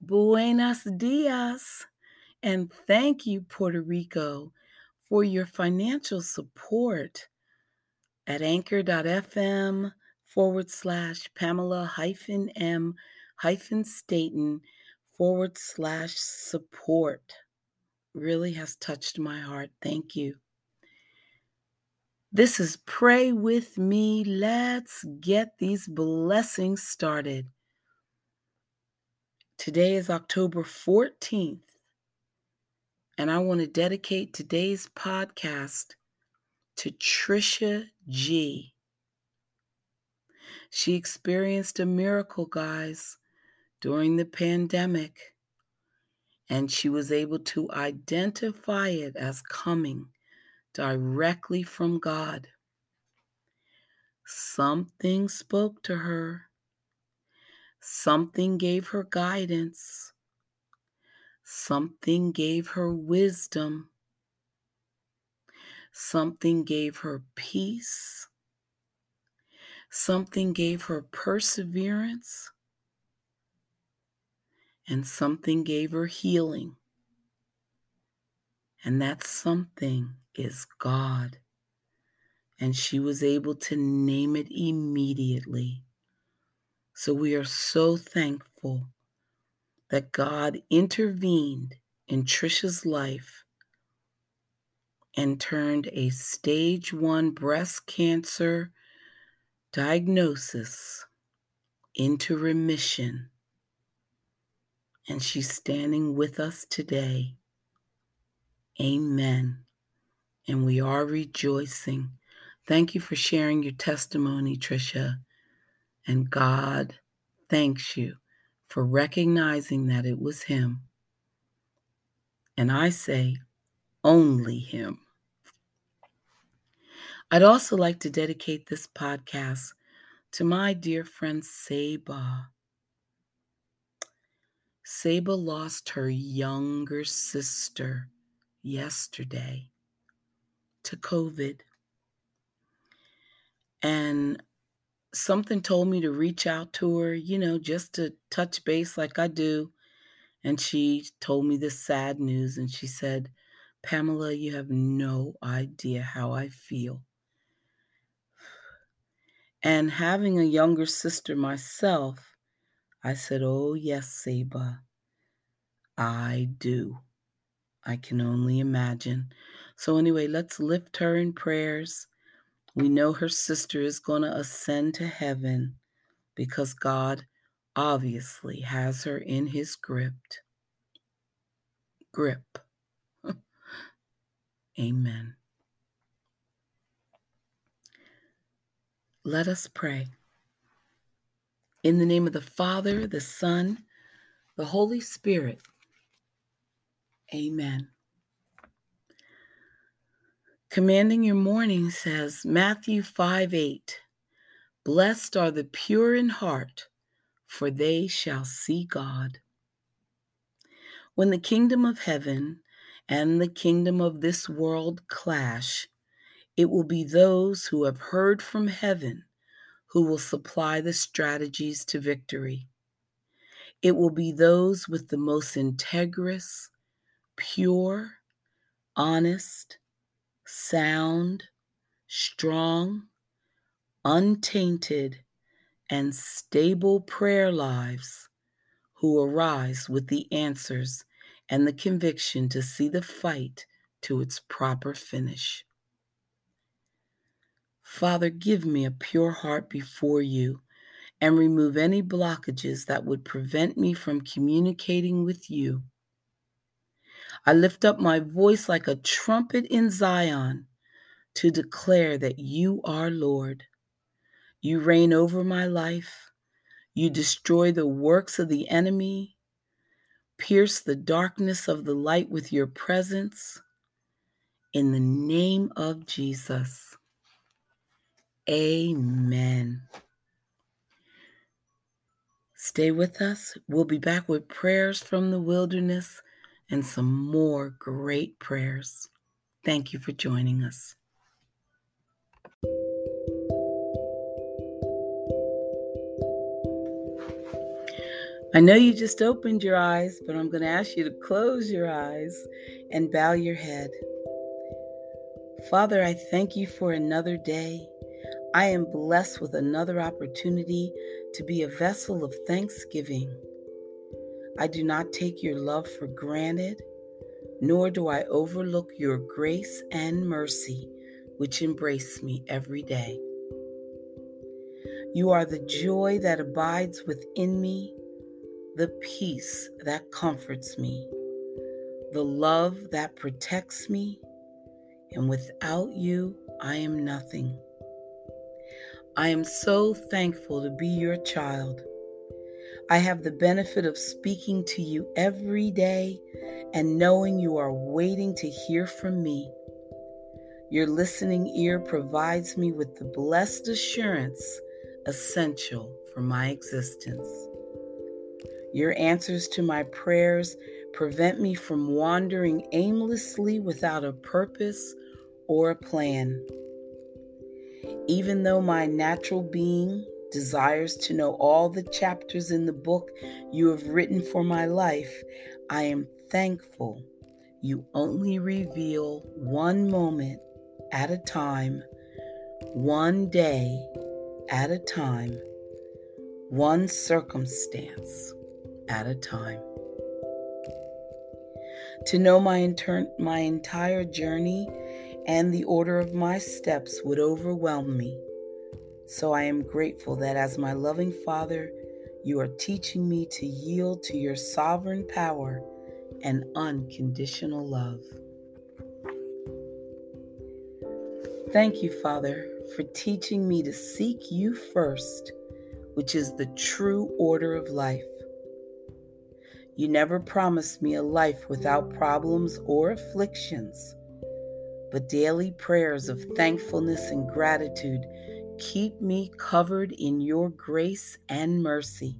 Buenos dias. And thank you, Puerto Rico, for your financial support at anchor.fm forward slash Pamela hyphen M hyphen Staten forward slash support. Really has touched my heart. Thank you. This is Pray With Me. Let's get these blessings started. Today is October 14th, and I want to dedicate today's podcast to Trisha G. She experienced a miracle, guys, during the pandemic, and she was able to identify it as coming directly from God. Something spoke to her Something gave her guidance. Something gave her wisdom. Something gave her peace. Something gave her perseverance. And something gave her healing. And that something is God. And she was able to name it immediately. So we are so thankful that God intervened in Trisha's life and turned a stage one breast cancer diagnosis into remission. And she's standing with us today. Amen. And we are rejoicing. Thank you for sharing your testimony, Trisha. And God thanks you for recognizing that it was Him. And I say, only Him. I'd also like to dedicate this podcast to my dear friend Saba. Saba lost her younger sister yesterday to COVID. And something told me to reach out to her, you know, just to touch base like I do. And she told me this sad news and she said, Pamela, you have no idea how I feel. And having a younger sister myself, I said, Oh, yes, Saba, I do. I can only imagine. So, anyway, let's lift her in prayers we know her sister is going to ascend to heaven because God obviously has her in his grip. Grip. Amen. Let us pray. In the name of the Father, the Son, the Holy Spirit. Amen. Commanding your morning says Matthew 5 8. Blessed are the pure in heart, for they shall see God. When the kingdom of heaven and the kingdom of this world clash, it will be those who have heard from heaven who will supply the strategies to victory. It will be those with the most integrous, pure, honest, sound, strong, untainted, and stable prayer lives who arise with the answers and the conviction to see the fight to its proper finish. Father, give me a pure heart before you and remove any blockages that would prevent me from communicating with you I lift up my voice like a trumpet in Zion to declare that you are Lord. You reign over my life. You destroy the works of the enemy. Pierce the darkness of the light with your presence. In the name of Jesus. Amen. Stay with us. We'll be back with prayers from the wilderness and some more great prayers. Thank you for joining us. I know you just opened your eyes, but I'm going to ask you to close your eyes and bow your head. Father, I thank you for another day. I am blessed with another opportunity to be a vessel of thanksgiving. I do not take your love for granted, nor do I overlook your grace and mercy, which embrace me every day. You are the joy that abides within me the peace that comforts me, the love that protects me, and without you, I am nothing. I am so thankful to be your child. I have the benefit of speaking to you every day and knowing you are waiting to hear from me. Your listening ear provides me with the blessed assurance essential for my existence. Your answers to my prayers prevent me from wandering aimlessly without a purpose or a plan. Even though my natural being desires to know all the chapters in the book you have written for my life, I am thankful you only reveal one moment at a time, one day at a time, one circumstance at a time. To know my, inter- my entire journey and the order of my steps would overwhelm me. So I am grateful that as my loving Father, you are teaching me to yield to your sovereign power and unconditional love. Thank you, Father, for teaching me to seek you first, which is the true order of life. You never promised me a life without problems or afflictions, but daily prayers of thankfulness and gratitude keep me covered in your grace and mercy.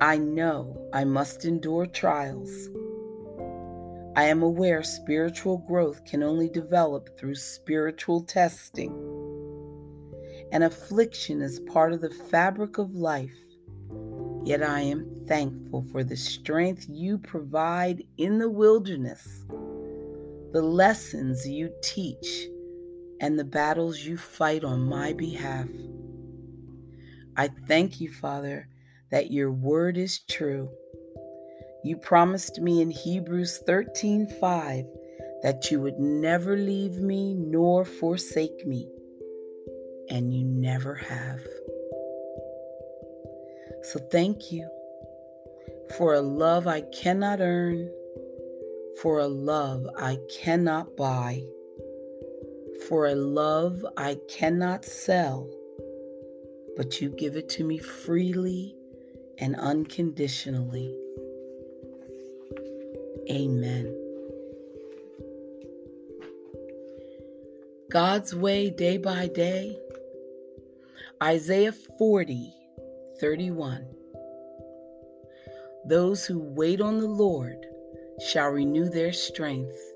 I know I must endure trials. I am aware spiritual growth can only develop through spiritual testing. And affliction is part of the fabric of life Yet I am thankful for the strength you provide in the wilderness, the lessons you teach, and the battles you fight on my behalf. I thank you, Father, that your word is true. You promised me in Hebrews 13:5 that you would never leave me nor forsake me, and you never have. So thank you for a love I cannot earn, for a love I cannot buy, for a love I cannot sell, but you give it to me freely and unconditionally. Amen. God's way day by day. Isaiah 40 31. Those who wait on the Lord shall renew their strength.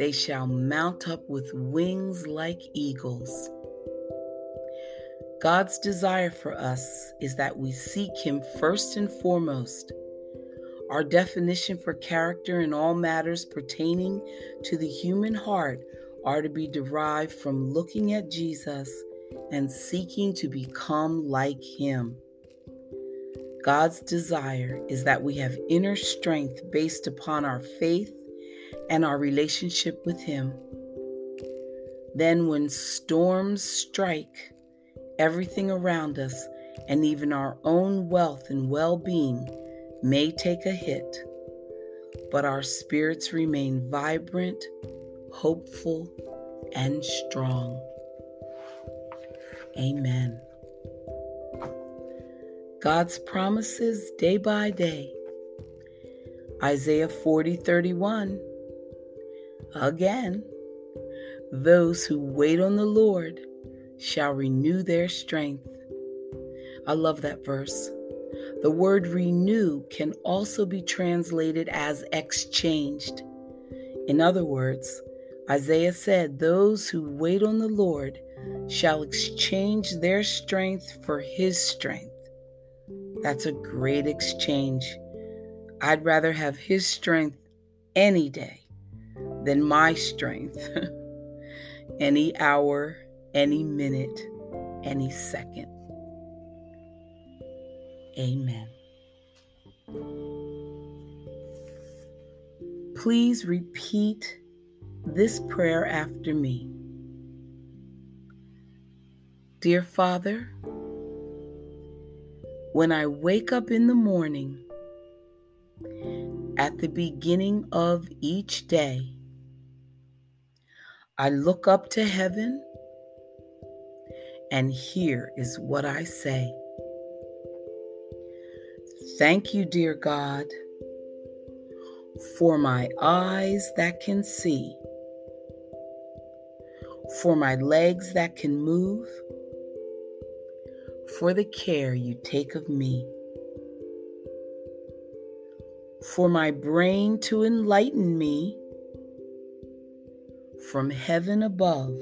They shall mount up with wings like eagles. God's desire for us is that we seek Him first and foremost. Our definition for character in all matters pertaining to the human heart are to be derived from looking at Jesus and seeking to become like Him. God's desire is that we have inner strength based upon our faith and our relationship with Him. Then, when storms strike, everything around us and even our own wealth and well being may take a hit, but our spirits remain vibrant, hopeful, and strong. Amen. God's promises day by day. Isaiah 40 31. Again, those who wait on the Lord shall renew their strength. I love that verse. The word renew can also be translated as exchanged. In other words, Isaiah said, Those who wait on the Lord shall exchange their strength for his strength. That's a great exchange. I'd rather have His strength any day than my strength, any hour, any minute, any second. Amen. Please repeat this prayer after me. Dear Father, when I wake up in the morning, at the beginning of each day, I look up to heaven, and here is what I say. Thank you, dear God, for my eyes that can see, for my legs that can move, for the care you take of me, for my brain to enlighten me from heaven above,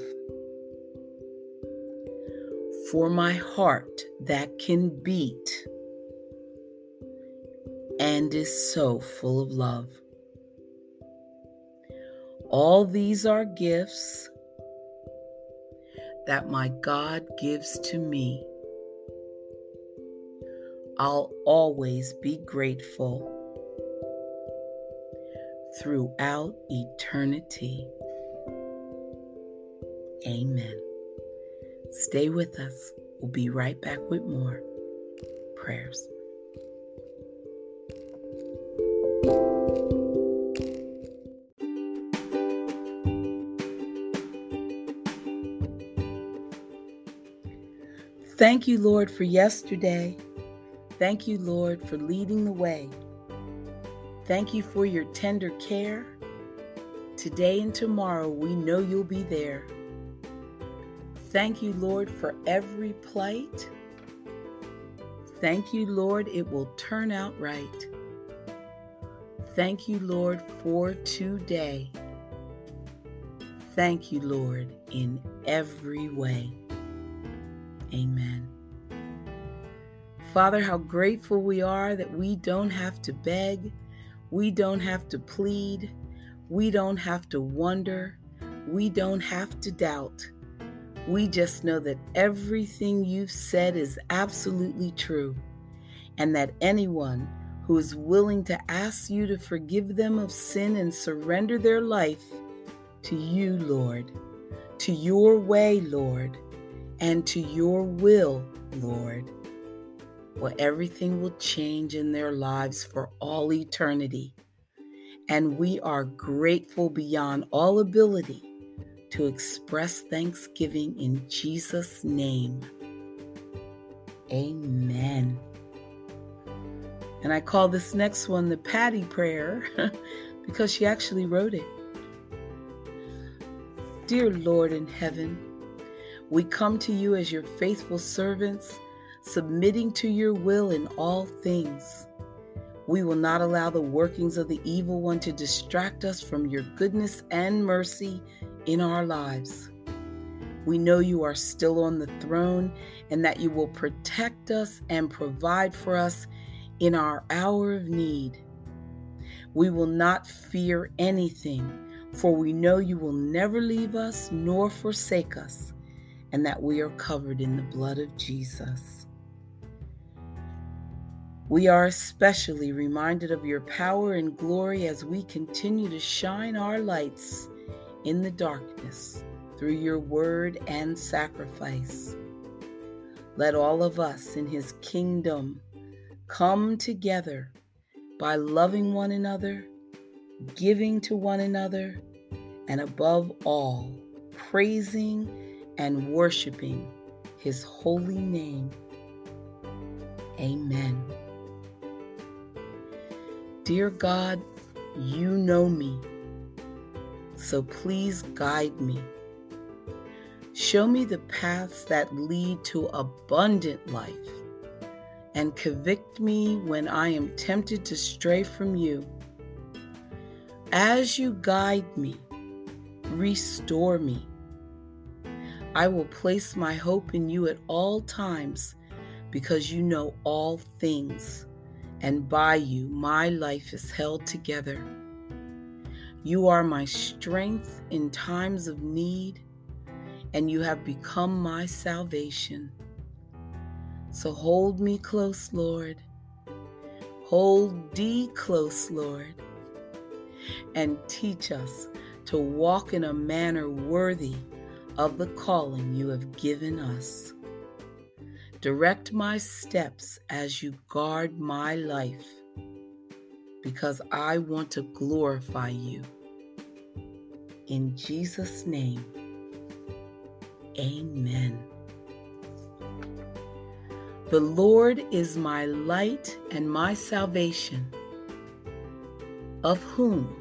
for my heart that can beat and is so full of love. All these are gifts that my God gives to me. I'll always be grateful throughout eternity. Amen. Stay with us. We'll be right back with more prayers. Thank you, Lord, for yesterday. Thank you, Lord, for leading the way. Thank you for your tender care. Today and tomorrow, we know you'll be there. Thank you, Lord, for every plight. Thank you, Lord, it will turn out right. Thank you, Lord, for today. Thank you, Lord, in every way. Amen. Father, how grateful we are that we don't have to beg, we don't have to plead, we don't have to wonder, we don't have to doubt. We just know that everything you've said is absolutely true, and that anyone who is willing to ask you to forgive them of sin and surrender their life to you, Lord, to your way, Lord, and to your will, Lord, well, everything will change in their lives for all eternity. And we are grateful beyond all ability to express thanksgiving in Jesus' name. Amen. And I call this next one the Patty Prayer because she actually wrote it. Dear Lord in heaven, we come to you as your faithful servants, submitting to your will in all things. We will not allow the workings of the evil one to distract us from your goodness and mercy in our lives. We know you are still on the throne and that you will protect us and provide for us in our hour of need. We will not fear anything, for we know you will never leave us nor forsake us and that we are covered in the blood of Jesus. We are especially reminded of your power and glory as we continue to shine our lights in the darkness through your word and sacrifice. Let all of us in his kingdom come together by loving one another, giving to one another, and above all, praising and worshiping his holy name. Amen. Dear God, you know me, so please guide me. Show me the paths that lead to abundant life and convict me when I am tempted to stray from you. As you guide me, restore me I will place my hope in you at all times because you know all things, and by you my life is held together. You are my strength in times of need, and you have become my salvation. So hold me close, Lord. Hold thee close, Lord, and teach us to walk in a manner worthy of the calling you have given us. Direct my steps as you guard my life, because I want to glorify you. In Jesus' name, amen. The Lord is my light and my salvation. Of whom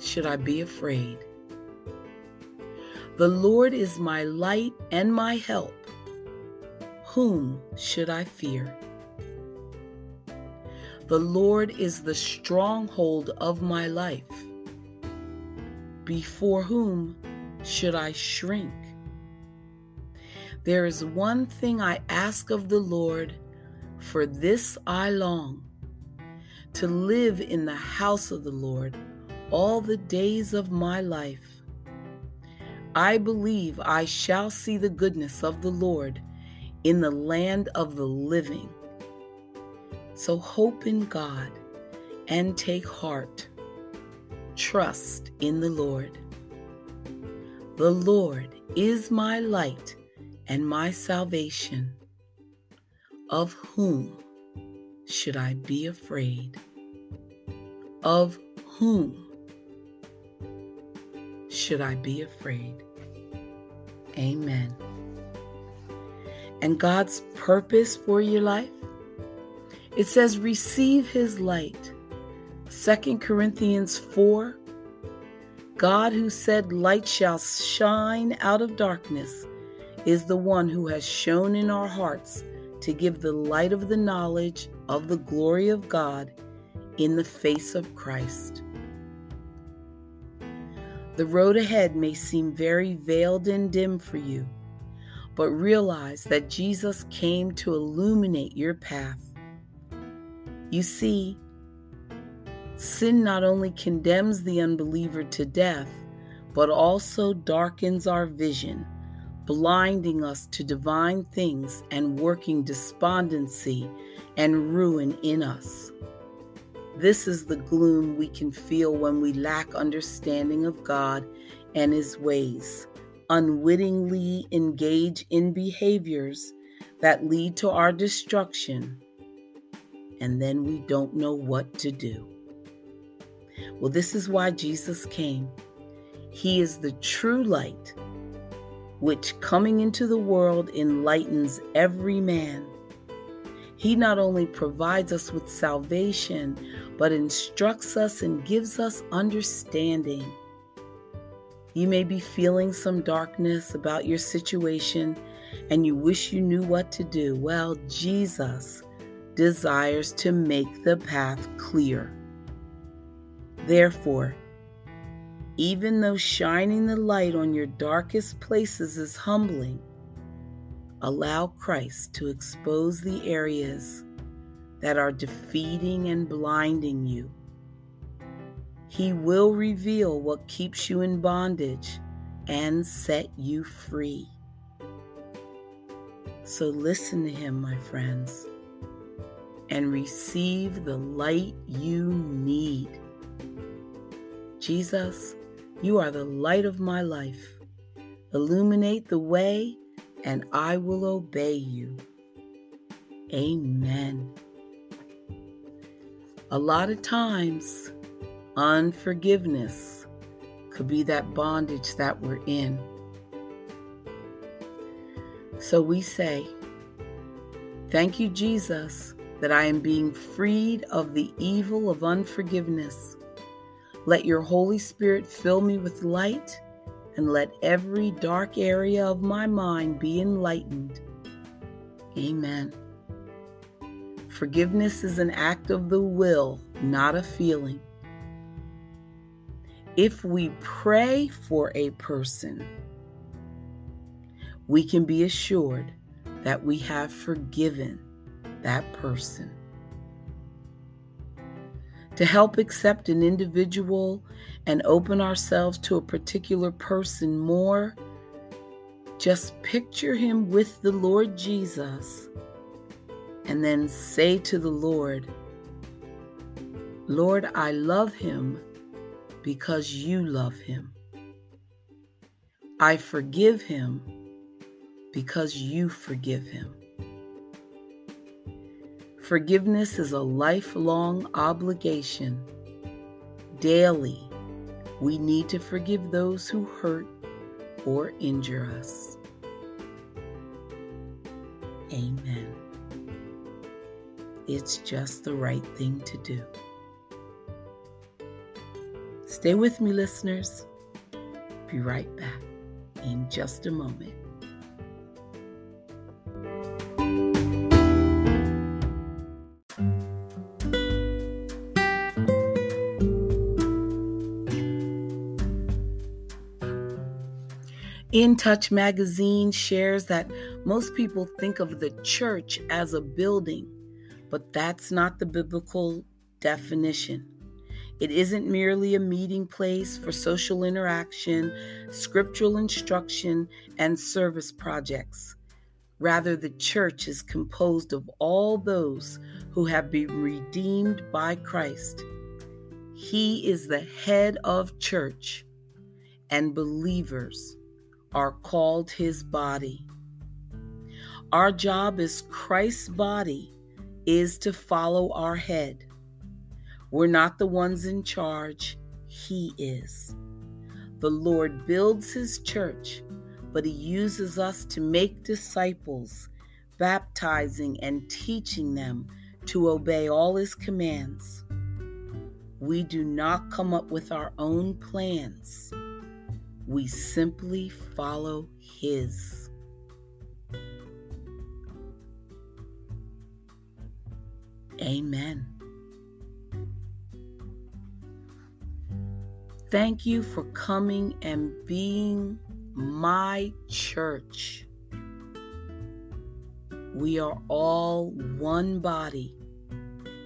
should I be afraid? The Lord is my light and my help. Whom should I fear? The Lord is the stronghold of my life. Before whom should I shrink? There is one thing I ask of the Lord, for this I long to live in the house of the Lord all the days of my life. I believe I shall see the goodness of the Lord in the land of the living. So hope in God and take heart. Trust in the Lord. The Lord is my light and my salvation. Of whom should I be afraid? Of whom should I be afraid? Amen and God's purpose for your life? It says, receive his light. 2 Corinthians 4 God, who said, Light shall shine out of darkness, is the one who has shown in our hearts to give the light of the knowledge of the glory of God in the face of Christ. The road ahead may seem very veiled and dim for you but realize that Jesus came to illuminate your path. You see, sin not only condemns the unbeliever to death, but also darkens our vision, blinding us to divine things and working despondency and ruin in us. This is the gloom we can feel when we lack understanding of God and His ways unwittingly engage in behaviors that lead to our destruction, and then we don't know what to do. Well, this is why Jesus came. He is the true light, which coming into the world enlightens every man. He not only provides us with salvation, but instructs us and gives us understanding. You may be feeling some darkness about your situation and you wish you knew what to do. Well, Jesus desires to make the path clear. Therefore, even though shining the light on your darkest places is humbling, allow Christ to expose the areas that are defeating and blinding you he will reveal what keeps you in bondage and set you free. So listen to Him, my friends, and receive the light you need. Jesus, you are the light of my life. Illuminate the way, and I will obey you. Amen. A lot of times, Unforgiveness could be that bondage that we're in. So we say, Thank you, Jesus, that I am being freed of the evil of unforgiveness. Let your Holy Spirit fill me with light and let every dark area of my mind be enlightened. Amen. Forgiveness is an act of the will, not a feeling. If we pray for a person, we can be assured that we have forgiven that person. To help accept an individual and open ourselves to a particular person more, just picture him with the Lord Jesus and then say to the Lord, Lord, I love him because you love him. I forgive him because you forgive him. Forgiveness is a lifelong obligation. Daily, we need to forgive those who hurt or injure us. Amen. It's just the right thing to do. Stay with me, listeners. Be right back in just a moment. In Touch magazine shares that most people think of the church as a building, but that's not the biblical definition. It isn't merely a meeting place for social interaction, scriptural instruction, and service projects. Rather, the church is composed of all those who have been redeemed by Christ. He is the head of church, and believers are called his body. Our job as Christ's body is to follow our head. We're not the ones in charge, he is. The Lord builds his church, but he uses us to make disciples, baptizing and teaching them to obey all his commands. We do not come up with our own plans. We simply follow His. Amen. Thank you for coming and being my church. We are all one body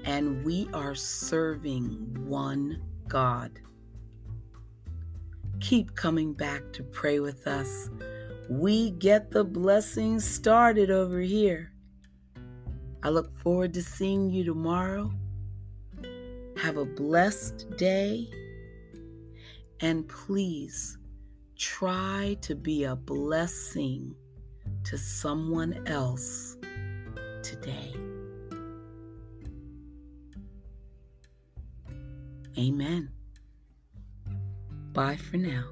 and we are serving one God keep coming back to pray with us. We get the blessings started over here. I look forward to seeing you tomorrow. Have a blessed day. And please try to be a blessing to someone else today. Amen. Bye for now.